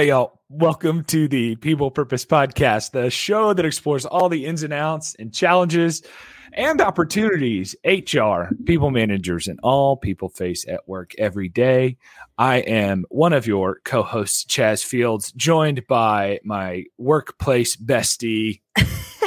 Hey, y'all. Welcome to the People Purpose Podcast, the show that explores all the ins and outs and challenges and opportunities HR, people managers, and all people face at work every day. I am one of your co hosts, Chas Fields, joined by my workplace bestie.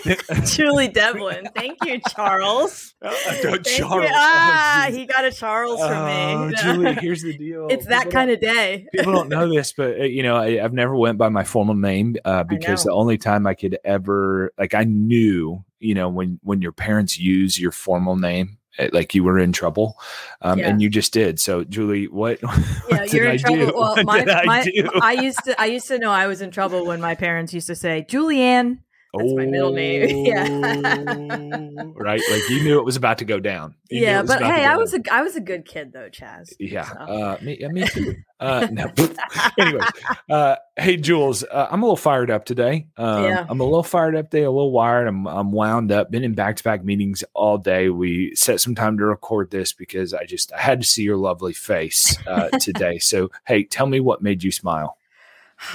Julie Develin. Thank you, Charles. Uh, Thank you. Charles. Ah, Oh, he got a Charles oh, from me. Julie, here's the deal. it's that People kind of day. people don't know this, but uh, you know, I, I've never went by my formal name uh, because the only time I could ever, like, I knew, you know, when when your parents use your formal name, uh, like you were in trouble, um, Yeah. and you just did. So, Julie, what? Yeah, what did you're I in trouble. do? Well, What my, did I do? I used to I used to know I was in trouble when my parents used to say Julianne. That's my middle name. Yeah. Oh, right. Like you knew it was about to go down. You yeah, but hey, I down. was a I was a good kid though, Chas. Yeah. So. Uh, me, yeah, me too. Uh, no. Anyways, uh, hey, Jules, uh, I'm a little fired up today. Um, Yeah. I'm a little fired up today, a little wired. I'm, I'm wound up, been in back to back meetings all day. We set some time to record this because I just, I had to see your lovely face uh, today. so, hey, tell me what made you smile.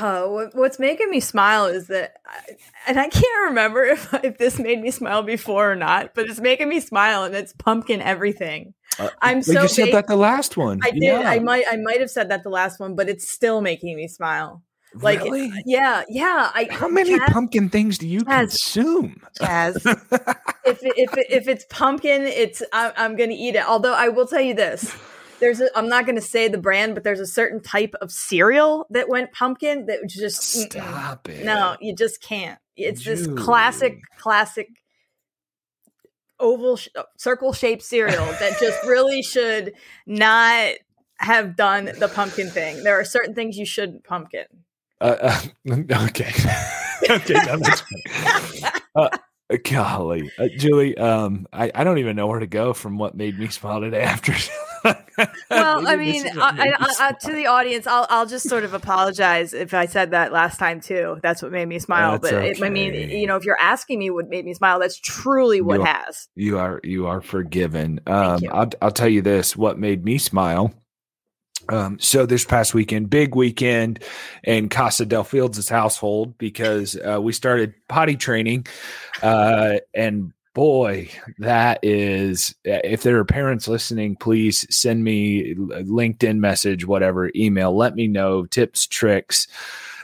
Oh, what's making me smile is that, I, and I can't remember if, if this made me smile before or not, but it's making me smile, and it's pumpkin everything. Uh, I'm so you said big- that the last one. I did. Yeah. I might. I might have said that the last one, but it's still making me smile. Like, really? yeah, yeah. I How many Chas, pumpkin things do you Chas. consume? Chas, if it, if it, if it's pumpkin, it's I'm, I'm gonna eat it. Although I will tell you this. There's a, I'm not going to say the brand, but there's a certain type of cereal that went pumpkin that just mm-mm. Stop it. No, you just can't. It's this classic, classic oval, sh- circle shaped cereal that just really should not have done the pumpkin thing. There are certain things you shouldn't pumpkin. Uh, uh, okay. okay, that sense. Uh, golly, uh, Julie, um, I, I don't even know where to go from what made me smile today after. Well, I mean, I, I, I, to the audience, I'll I'll just sort of apologize if I said that last time too. That's what made me smile. That's but it, I mean, you know, if you're asking me what made me smile, that's truly what You are- has. you are you are forgiven. Um, you. I'll I'll tell you this: what made me smile. Um, so this past weekend, big weekend in Casa del Fields' household because uh, we started potty training, uh, and boy, that is uh, if there are parents listening, please send me a uh, LinkedIn message, whatever, email, let me know tips, tricks.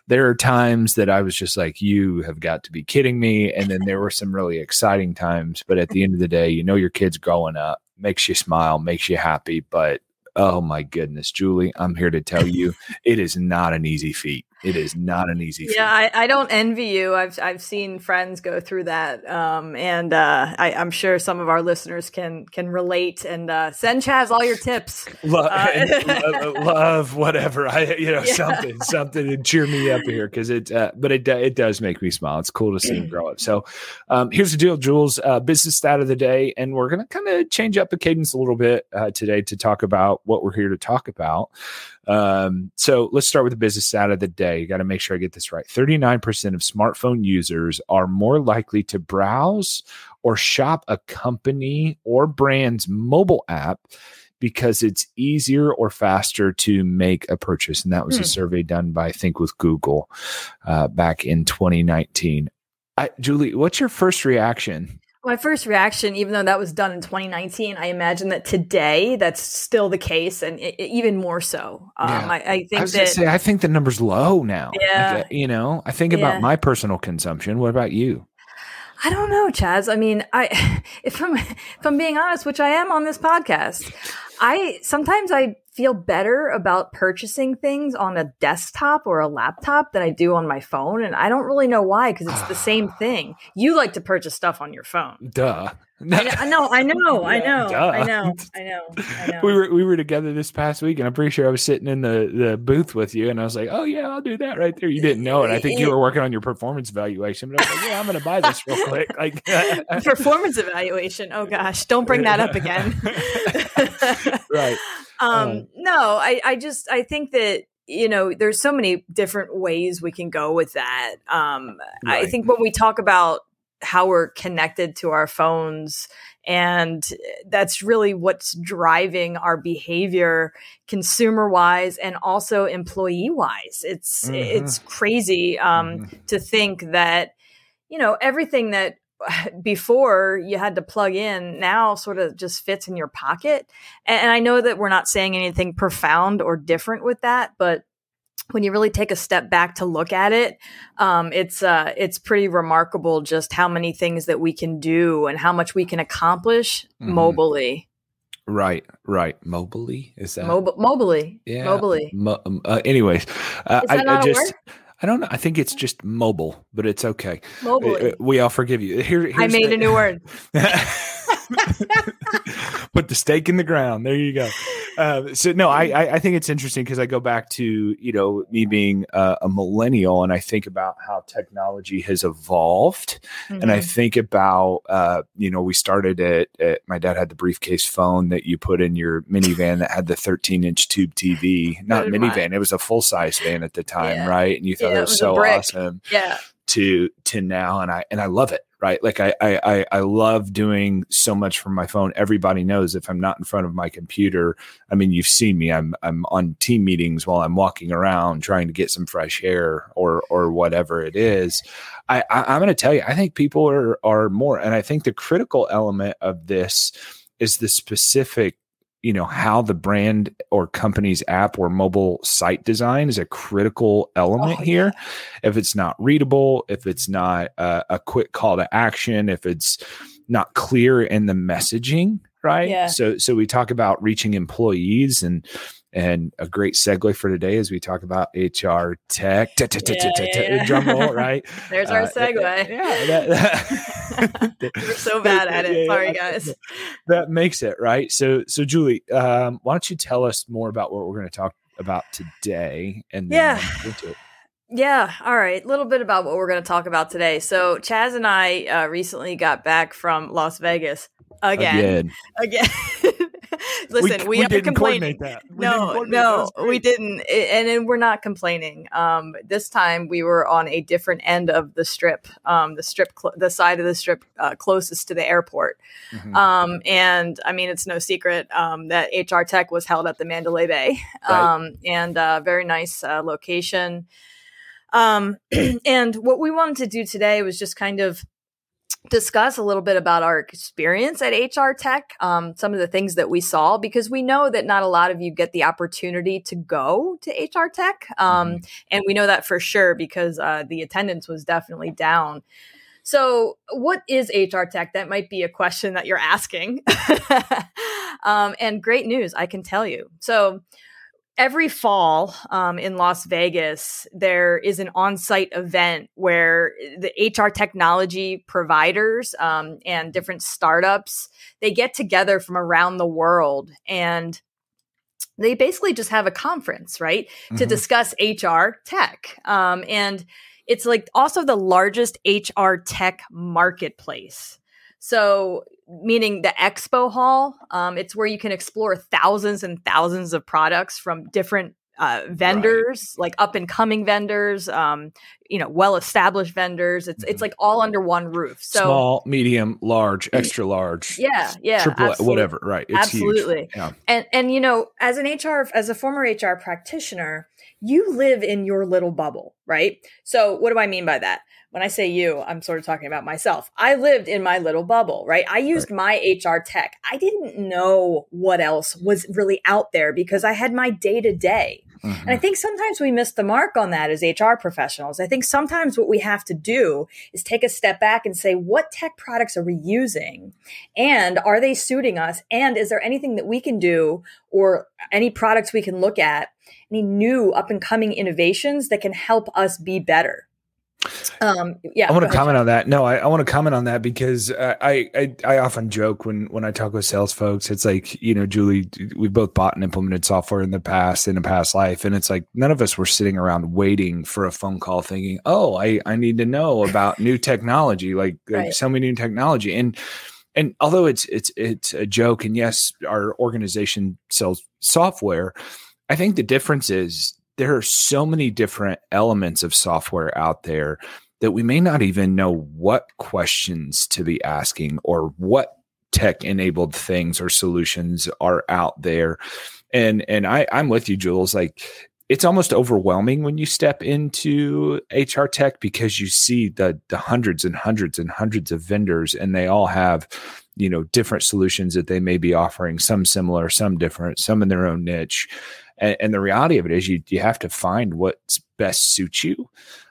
There are times that I was just like, you have got to be kidding me. And then there were some really exciting times. But at the end of the day, you know, your kid's growing up, makes you smile, makes you happy. But oh my goodness, Julie, I'm here to tell you it is not an easy feat. It is not an easy. Yeah, I, I don't envy you. I've I've seen friends go through that, um, and uh, I, I'm sure some of our listeners can can relate. And uh, send Chas all your tips. Love, Uh, love, whatever. I, you know, Yeah. something, something to cheer me up here because it, uh, but it, it does make me smile. It's cool to see him grow up. So, um, here's the deal, Jules. Uh, business stat of the day, and we're gonna kind of change up the cadence a little bit uh, today to talk about what we're here to talk about. Um, so let's start with the business stat of the day. You got to make sure I get this right. 39% of smartphone users are more likely to browse or shop a company or brand's mobile app because it's easier or faster to make a purchase. And that was a Hmm. survey done by Think with Google uh, back in 2019. I, Julie, what's your first reaction? My first reaction, even though that was done in 2019, I imagine that today that's still the case, and i- i- even more so. Um, Yeah. I, I I think was that say, I think the number's low now. Yeah. uh, you know, I think Yeah. about my personal consumption. What about you? I don't know, Chas. I mean, I if I'm if I'm being honest, which I am on this podcast, I sometimes I feel better about purchasing things on a desktop or a laptop than I do on my phone, and I don't really know why because it's the same thing. You like to purchase stuff on your phone. Duh. I know, I know, I know, duh. I know, I know, I know. we were we were together this past week, and I'm pretty sure I was sitting in the the booth with you, and I was like, "Oh yeah, I'll do that right there." You didn't know it. I think you were working on your performance evaluation, but I was like, "Yeah, I'm going to buy this real quick." Like, Performance evaluation. Oh gosh, don't bring that up again. right? um no i i just i think that you know there's so many different ways we can go with that um i think when we talk about how we're connected to our phones And that's really what's driving our behavior consumer wise and also employee wise. It's, mm-hmm. it's crazy um, mm-hmm. to think that, you know, everything that before you had to plug in now sort of just fits in your pocket. And, I know that we're not saying anything profound or different with that, but when you really take a step back to look at it, um, it's uh, it's pretty remarkable just how many things that we can do and how much we can accomplish mm-hmm. mobily. Right, right. Mobily is that Mob- mobily? Yeah, mobily. Mo- um, uh, anyways, uh, I, I just. I don't know. I think it's just mobile, but it's okay. Mobile. Uh, we all forgive you. Here, I made the, a new word. Put the stake in the ground. There you go. Uh, so no, I I think it's interesting because I go back to you know me being a, a, millennial and I think about how technology has evolved, mm-hmm. and I mm-hmm. think about uh, you know we started at, at, my dad had the briefcase phone that you put in your minivan that had the 13 inch tube TV, not minivan, it was a full size van at the time, yeah. right? And you thought yeah, that was, was so awesome, yeah. To to now, and I and I love it right? Like I, I, I love doing so much from my phone. Everybody knows if I'm not in front of my computer, I mean, you've seen me. I'm, I'm on team meetings while I'm walking around trying to get some fresh air or, or whatever it is. I, I I'm going to tell you, I think people are, are more, and I think the critical element of this is the specific you know how the brand or company's app or mobile site design is a critical element oh, here yeah. if it's not readable if it's not uh, a quick call to action if it's not clear in the messaging right yeah. so so we talk about reaching employees and and a great segue for today as we talk about HR tech, drum roll, right? There's our uh, segue. Yeah, we're so bad at it. Sorry, guys. That makes it right. So, so Julie, um, why don't you tell us more about what we're going to talk about today? And yeah. Yeah. All right. A little bit about what we're going to talk about today. So, Chas and I uh, recently got back from Las Vegas again. Again. again. Listen, we, we, we haven't complained. No, no, we didn't, and, and we're not complaining. Um, this time we were on a different end of the strip, um, the strip, cl- the side of the strip uh, closest to the airport. Mm-hmm. Um, and I mean, it's no secret um, that HR Tech was held at the Mandalay Bay, right. Um, and uh, very nice uh, location. Um, and what we wanted to do today was just kind of discuss a little bit about our experience at HR Tech, um, some of the things that we saw, because we know that not a lot of you get the opportunity to go to HR Tech. Um, mm-hmm. And we know that for sure because uh, the attendance was definitely down. So, what is HR Tech? That might be a question that you're asking. um, and great news, I can tell you. So, every fall um, in Las Vegas, there is an on site event where the HR technology providers um, and different startups they get together from around the world and they basically just have a conference, right, mm-hmm. to discuss HR tech. Um, and it's like also the largest HR tech marketplace. So, meaning the expo hall, um, it's where you can explore thousands and thousands of products from different uh, vendors, right. like up and coming vendors, um, you know, well established vendors. It's mm-hmm. it's like all under one roof. So small, medium, large, extra large. Yeah, yeah, triple, whatever. Right. It's absolutely. Yeah. And and you know, as an HR, as a former HR practitioner, you live in your little bubble, right? So what do I mean by that? when I say you, I'm sort of talking about myself. I lived in my little bubble, right? I used my HR tech. I didn't know what else was really out there because I had my day to day. Mm-hmm. And I think sometimes we miss the mark on that as HR professionals. I think sometimes what we have to do is take a step back and say, what tech products are we using? And are they suiting us? And is there anything that we can do or any products we can look at, any new up and coming innovations that can help us be better? Um, yeah, I want to comment on that. No, I, I want to comment on that because I, I I often joke when when I talk with sales folks. It's like you know, Julie, we've both bought and implemented software in the past in a past life, and it's like none of us were sitting around waiting for a phone call, thinking, "Oh, I I need to know about new technology, like, right. like so many new technology." And and although it's it's it's a joke, and yes, our organization sells software. I think the difference is there are so many different elements of software out there that we may not even know what questions to be asking or what tech enabled things or solutions are out there. And and I I'm with you, Jules. Like it's almost overwhelming when you step into HR tech because you see the the hundreds and hundreds and hundreds of vendors and they all have you know different solutions that they may be offering some similar some different some in their own niche and, and the reality of it is you you have to find what's best suits you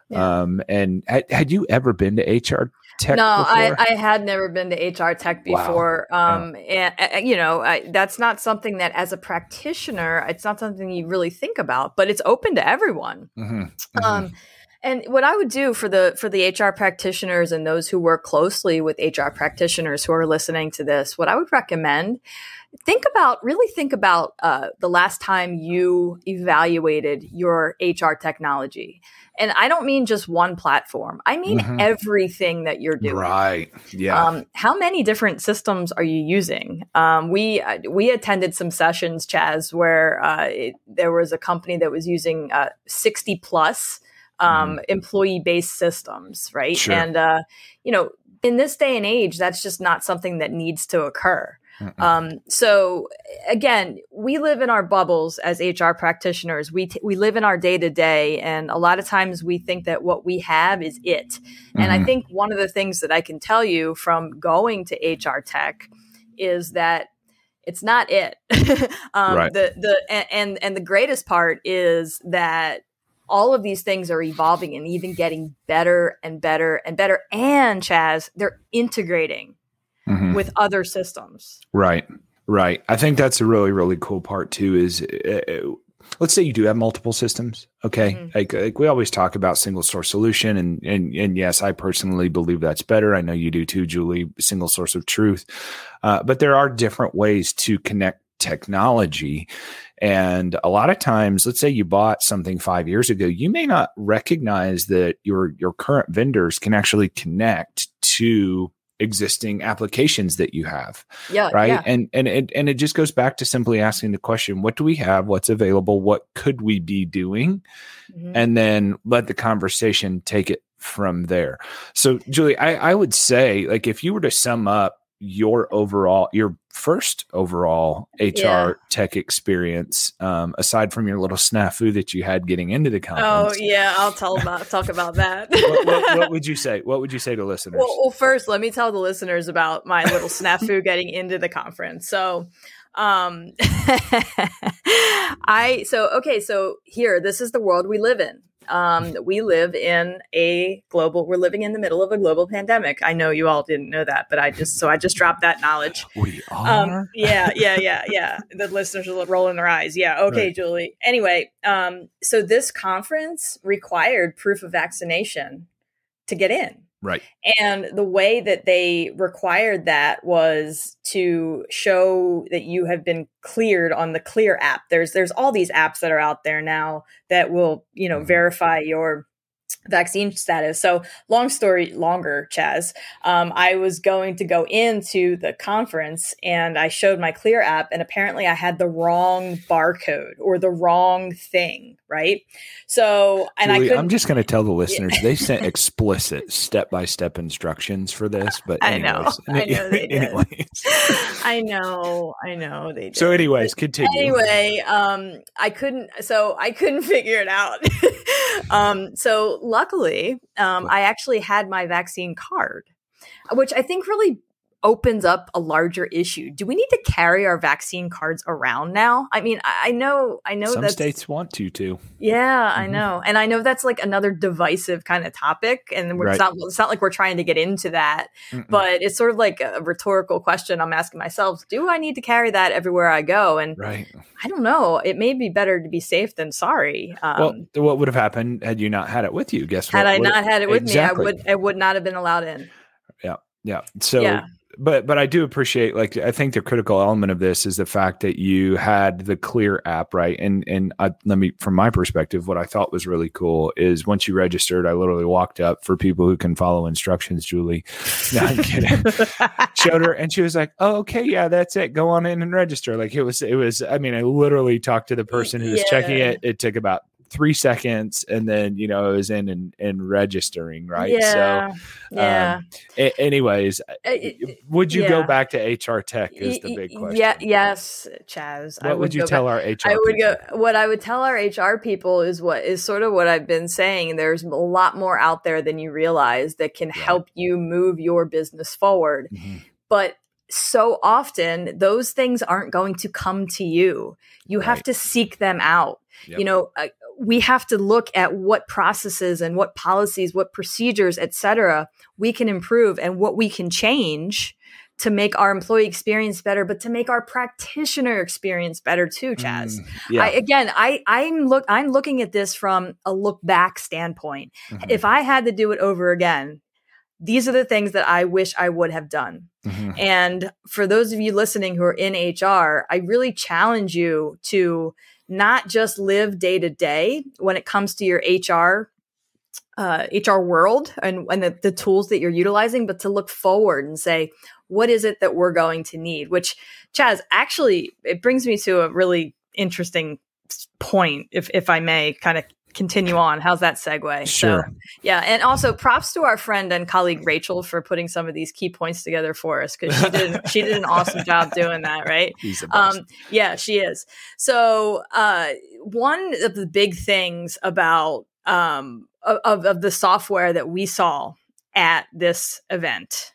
yeah. um and had, had you ever been to hr tech no I, I had never been to hr tech before wow. um and, and, you know I, that's not something that as a practitioner it's not something you really think about but it's open to everyone mm-hmm. Mm-hmm. um and what I would do for the for the HR practitioners and those who work closely with HR practitioners who are listening to this, what I would recommend think about really think about uh, the last time you evaluated your HR technology. And I don't mean just one platform. I mean mm-hmm. everything that you're doing. Right. Yeah. Um, how many different systems are you using? Um, we uh, we attended some sessions, Chas, where uh, it, there was a company that was using uh, 60 plus um, mm-hmm. employee based systems, right? Sure. And, uh, you know, in this day and age, that's just not something that needs to occur. Um, so again, we live in our bubbles as HR practitioners. We t- we live in our day to day, and a lot of times we think that what we have is it. Mm-hmm. And I mm-hmm. think one of the things that I can tell you from going to HR tech is that it's not it. um, right. The the and and the greatest part is that all of these things are evolving and even getting better and better and better. And Chas, they're integrating mm-hmm. with other systems. Right. Right. I think that's a really, really cool part too. Is uh, uh, let's say you do have multiple systems. Okay. Mm-hmm. Like, like we always talk about single source solution and, and, and yes, I personally believe that's better. I know you do too, Julie, single source of truth. Uh, but there are different ways to connect technology. And a lot of times, let's say you bought something five years ago, you may not recognize that your your current vendors can actually connect to existing applications that you have yeah right? yeah. and and it, and it just goes back to simply asking the question what do we have? What's available? What could we be doing? Mm-hmm. and then let the conversation take it from there. So julie I, I would say like if you were to sum up your overall your first overall HR yeah. tech experience um, aside from your little snafu that you had getting into the oh, conference. Oh yeah, I'll tell about talk about that. what, what, what, would you say? What would you say to listeners? Well, well, first, let me tell the listeners about my little snafu getting into the conference. So, um, I so okay, so here, this is the world we live in. Um, we live in a global, we're living in the middle of a global pandemic. I know you all didn't know that, but I just, so I just dropped that knowledge. We um, are? Um, yeah, yeah, yeah, yeah. The listeners are rolling their eyes. Yeah. Okay, right. Julie. Anyway, um, so this conference required proof of vaccination to get in. Right. And the way that they required that was to show that you have been cleared on the Clear app. There's there's all these apps that are out there now that will, you know, mm-hmm. verify your vaccine status. So, long story longer, Chas, um, I was going to go into the conference and I showed my Clear app, and apparently I had the wrong barcode or the wrong thing, right? So, and Julie, I I'm just going to tell the listeners they sent explicit step by step instructions for this, but anyways, I know, I know they did. anyways. I know, I know they did. So, anyways, continue. Anyway, um, I couldn't, so I couldn't figure it out. um, so luckily, um, I actually had my vaccine card, which I think really opens up a larger issue. Do we need to carry our vaccine cards around now? I mean, I, know, I know some states want to too. Yeah, mm-hmm. I know, and I know that's like another divisive kind of topic, and right. it's not it's not like we're trying to get into that, Mm-mm. but it's sort of like a rhetorical question I'm asking myself: Do I need to carry that everywhere I go? And right. I don't know. It may be better to be safe than sorry. Um, well, what would have happened had you not had it with you? Guess what? had? I not had it with exactly. me, I would I would not have been allowed in. Yeah, yeah. So. Yeah but but I do appreciate like I think the critical element of this is the fact that you had the Clear app right? And and I, let me from my perspective what I thought was really cool is once you registered I literally walked up for people who can follow instructions Julie. No I'm kidding. Showed her and she was like oh okay yeah that's it. Go on in and register. Like it was it was I mean I literally talked to the person who was yeah. checking it. It took about three seconds, and then you know it was in and, and registering, right? Yeah. So, yeah. um, a- anyways, Uh, it- would you go back to HR tech? Is the big question. Yeah, yes, Chas. I What would you tell back- our HR? I would people? go. What I would tell our HR people is what is sort of what I've been saying. There's a lot more out there than you realize that can help you move your business forward. Mhm. But so often, those things aren't going to come to you. You have to seek them out. Yep. You know, uh, we have to look at what processes and what policies, what procedures, et cetera, we can improve and what we can change to make our employee experience better, but to make our practitioner experience better too, Chas. Mm, yeah. I, again, I, I'm look, I'm looking at this from a look back standpoint. Mhm. If I had to do it over again, these are the things that I wish I would have done. Mhm. And for those of you listening who are in HR, I really challenge you to not just live day to day when it comes to your HR uh, HR world and, and the, the tools that you're utilizing, but to look forward and say, what is it that we're going to need? Which, Chas, actually, it brings me to a really interesting point, if if I may, kind of continue on. How's that segue? Sure. So, yeah, and also props to our friend and colleague Rachel for putting some of these key points together for us because she did she did an awesome job doing that. Right? Um, yeah, she is. So uh, one of the big things about um, of, of the software that we saw at this event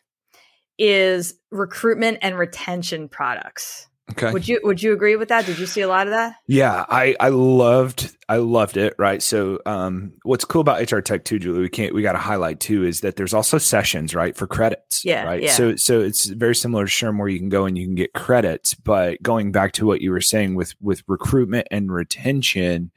is recruitment and retention products. Okay. Would you would you agree with that? Did you see a lot of that? Yeah, I I loved I loved it. Right. So, um, what's cool about HR Tech too, Julie, we can't we got to highlight too is that there's also sessions, right, for credits. Yeah, Right. yeah. So so it's very similar to SHRM where you can go and you can get credits, but going back to what you were saying with with recruitment and retention.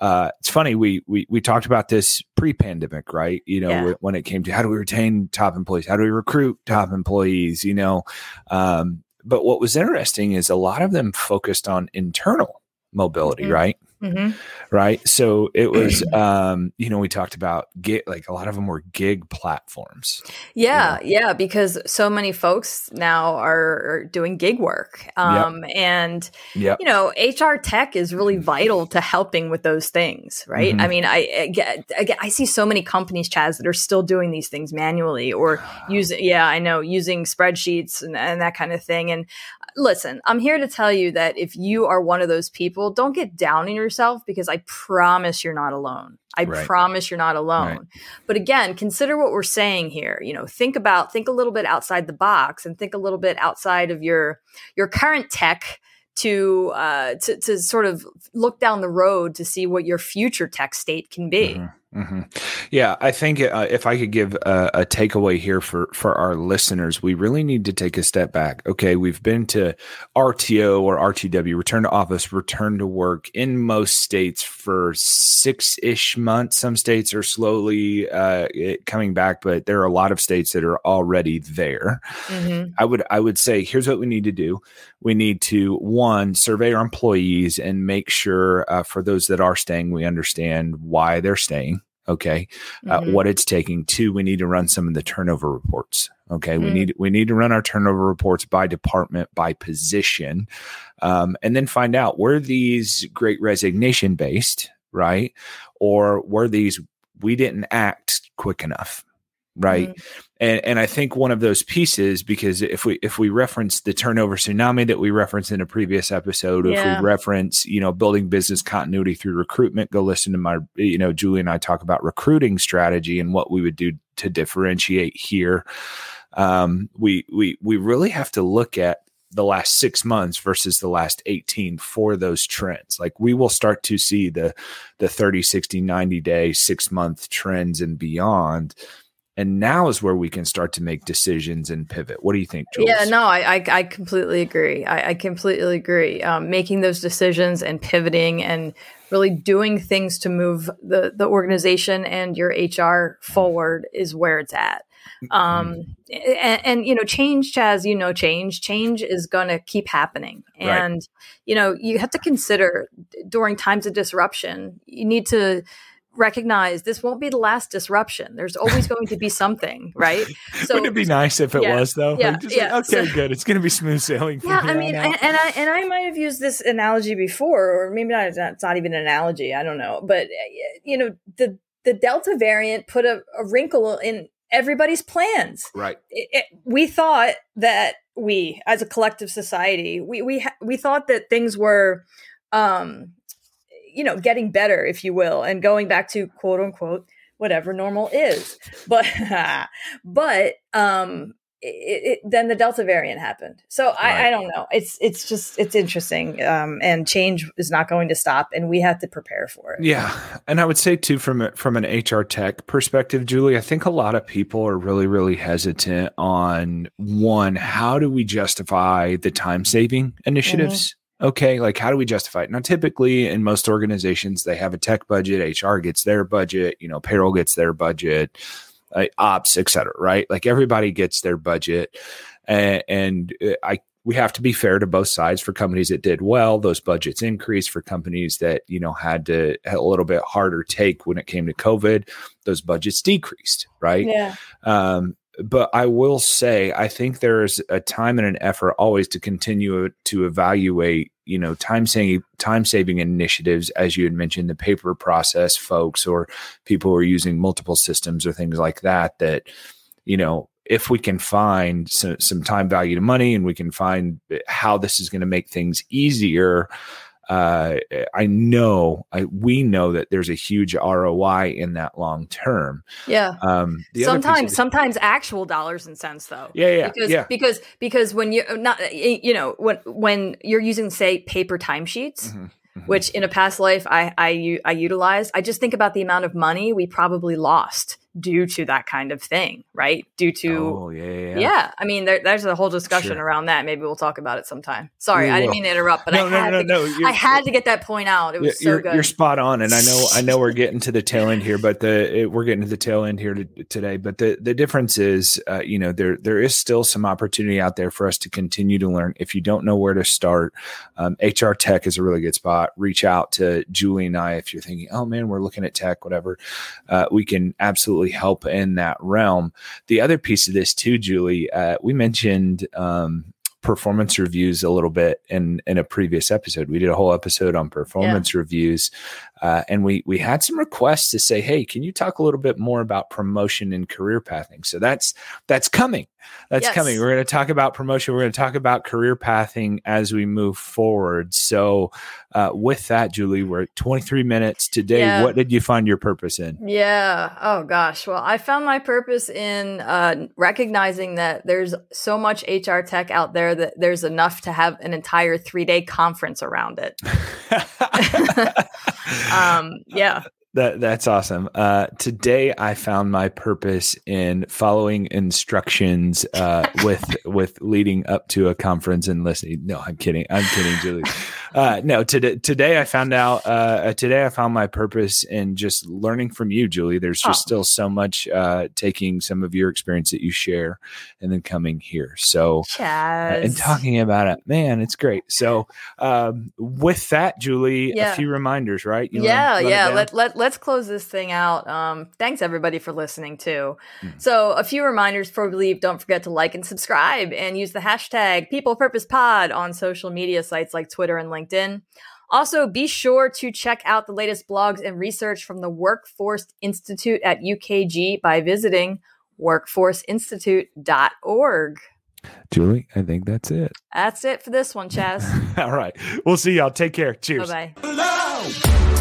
Uh, it's funny we we we talked about this pre-pandemic, right? You know, Yeah. when it came to how do we retain top employees, how do we recruit top employees? You know, um, but what was interesting is a lot of them focused on internal mobility, Mhm. right? Mm-hmm. Right. So it was, um, you know, we talked about gig, like a lot of them were gig platforms. Yeah, yeah, because so many folks now are, are doing gig work, um, and Yep. you know, HR tech is really vital to helping with those things, right? Mhm. I mean, I, I get, I get, I see so many companies, Chas, that are still doing these things manually or using, yeah, I know, using spreadsheets and, and that kind of thing. And listen, I'm here to tell you that if you are one of those people, don't get down on yourself because I promise you're not alone. I Right. promise you're not alone. Right. But again, consider what we're saying here. You know, think about think a little bit outside the box and think a little bit outside of your your current tech to uh to, to sort of look down the road to see what your future tech state can be. Mhm, mhm. Yeah, I think uh, if I could give a, a takeaway here for for our listeners, we really need to take a step back. Okay, we've been to RTO or RTW, return to office, return to work in most states for six ish months. Some states are slowly uh, coming back, but there are a lot of states that are already there. Mhm. I would I would say here's what we need to do. We need to one survey our employees and make sure uh, for those that are staying, we understand why they're staying. Okay, uh, Mhm. what it's taking. Two, we need to run some of the turnover reports. Okay, we Mm. need we need to run our turnover reports by department, by position, um, and then find out were these great resignation based, right, or were these we didn't act quick enough, right? Mhm. And and I think one of those pieces, because if we if we reference the turnover tsunami that we referenced in a previous episode, if we reference you know building business continuity through recruitment, go listen to my you know Julie and I talk about recruiting strategy and what we would do to differentiate here. Um, we we we really have to look at the last six months versus the last 18 for those trends. Like we will start to see the the 30 60 90 day six month trends and beyond and now is where we can start to make decisions and pivot. What do you think, Jules? Yeah, no, I I, I completely agree. I, I completely agree. Um, making those decisions and pivoting and really doing things to move the the organization and your HR forward is where it's at. Um, and, and you know, change, Chas, you know, change, change is going to keep happening, Right. and you know, you have to consider during times of disruption, you need to recognize this won't be the last disruption. There's always going to be something, right? So wouldn't it be nice if it yeah, was though? Yeah, yeah. Like, okay, so, good. It's going to be smooth sailing. Yeah, I mean, and, and, I and I might have used this analogy before, or maybe not. It's not even an analogy. I don't know, but eh, eh, you know, the the Delta variant put a, a wrinkle in everybody's plans. Right. It, it, eh, we thought that we, as a collective society, we we ha- we thought that things were, um, you know, getting better, if you will, and going back to quote unquote whatever normal is. But but um, it, it, then the Delta variant happened. So I, right. I, don't know. It's it's just it's interesting, um, and change is not going to stop, and we have to prepare for it. Yeah, and I would say too, from from an HR tech perspective, Julie, I think a lot of people are really really hesitant on one. How do we justify the time saving initiatives? Mm-hmm okay, like how do we justify it? Now, typically in most organizations, they have a tech budget, HR gets their budget, you know, payroll gets their budget, uh, ops, et cetera, right? Like everybody gets their budget. And, and uh, I, we have to be fair to both sides for companies that did well those budgets increased for companies that you know had to had a little bit harder take when it came to covid those budgets decreased right yeah um, but I will say, I think there's a time and an effort always to continue to evaluate, you know, time saving time saving initiatives, as you had mentioned, the paper process folks or people who are using multiple systems or things like that. That, you know, if we can find some, some time value to money and we can find eh, how this is going to make things easier, uh, I know, I, we know that there's a huge ROI in that long term. Yeah. Um, sometimes, sometimes actual dollars and cents, though. Yeah, yeah, because, yeah. Because because when you not you know when when you're using say paper timesheets. Mm-hmm. Mm-hmm. Which in a past life I, I I utilized. I just think about the amount of money we probably lost due to that kind of thing, right? Due to oh yeah, yeah. yeah. I mean, there, there's a whole discussion sure. around that. Maybe we'll talk about it sometime. Sorry, I didn't mean to interrupt, but no, I had no, no, to, I had to get that point out. It was you're, so good. You're spot on, and I know I know we're getting to the tail end here, but the it, we're getting to the tail end here to, today. But the the difference is, uh, you know, there there is still some opportunity out there for us to continue to learn. If you don't know where to start, um, HR Tech is a really good spot. Reach out to Julie and I if you're thinking, oh man, we're looking at tech, whatever. Uh, we can absolutely help in that realm. The other piece of this too, Julie, uh, we mentioned um, performance reviews a little bit in in a previous episode. We did a whole episode on performance yeah. reviews, uh, and we we had some requests to say, "Hey, can you talk a little bit more about promotion and career pathing?" So that's that's coming. That's yes. coming. We're going to talk about promotion. We're going to talk about career pathing as we move forward. So, uh, with that, Julie, we're at 23 minutes today. Yeah. What did you find your purpose in? Yeah. Oh gosh. Well, I found my purpose in uh, recognizing that there's so much HR tech out there that there's enough to have an entire three day conference around it. um, yeah. That that's awesome. Uh, today I found my purpose in following instructions uh, with with leading up to a conference and listening. No, I'm kidding. I'm kidding, Julie. Uh, no, today today I found out. Uh, today I found my purpose in just learning from you, Julie. There's just oh. still so much uh, taking some of your experience that you share, and then coming here. So uh, and talking about it, man, it's great. So um, with that, Julie, yeah. a few reminders, right? You yeah, yeah. Let let let's close this thing out. Um, thanks everybody for listening too. Mm. So a few reminders before we leave. Don't forget to like and subscribe and use the hashtag People Purpose Pod on social media sites like Twitter and LinkedIn. Also, be sure to check out the latest blogs and research from the Workforce Institute at UKG by visiting workforceinstitute.org. Julie, I think that's it. That's it for this one, Chas. All right. We'll see y'all. Take care. Cheers. Bye bye.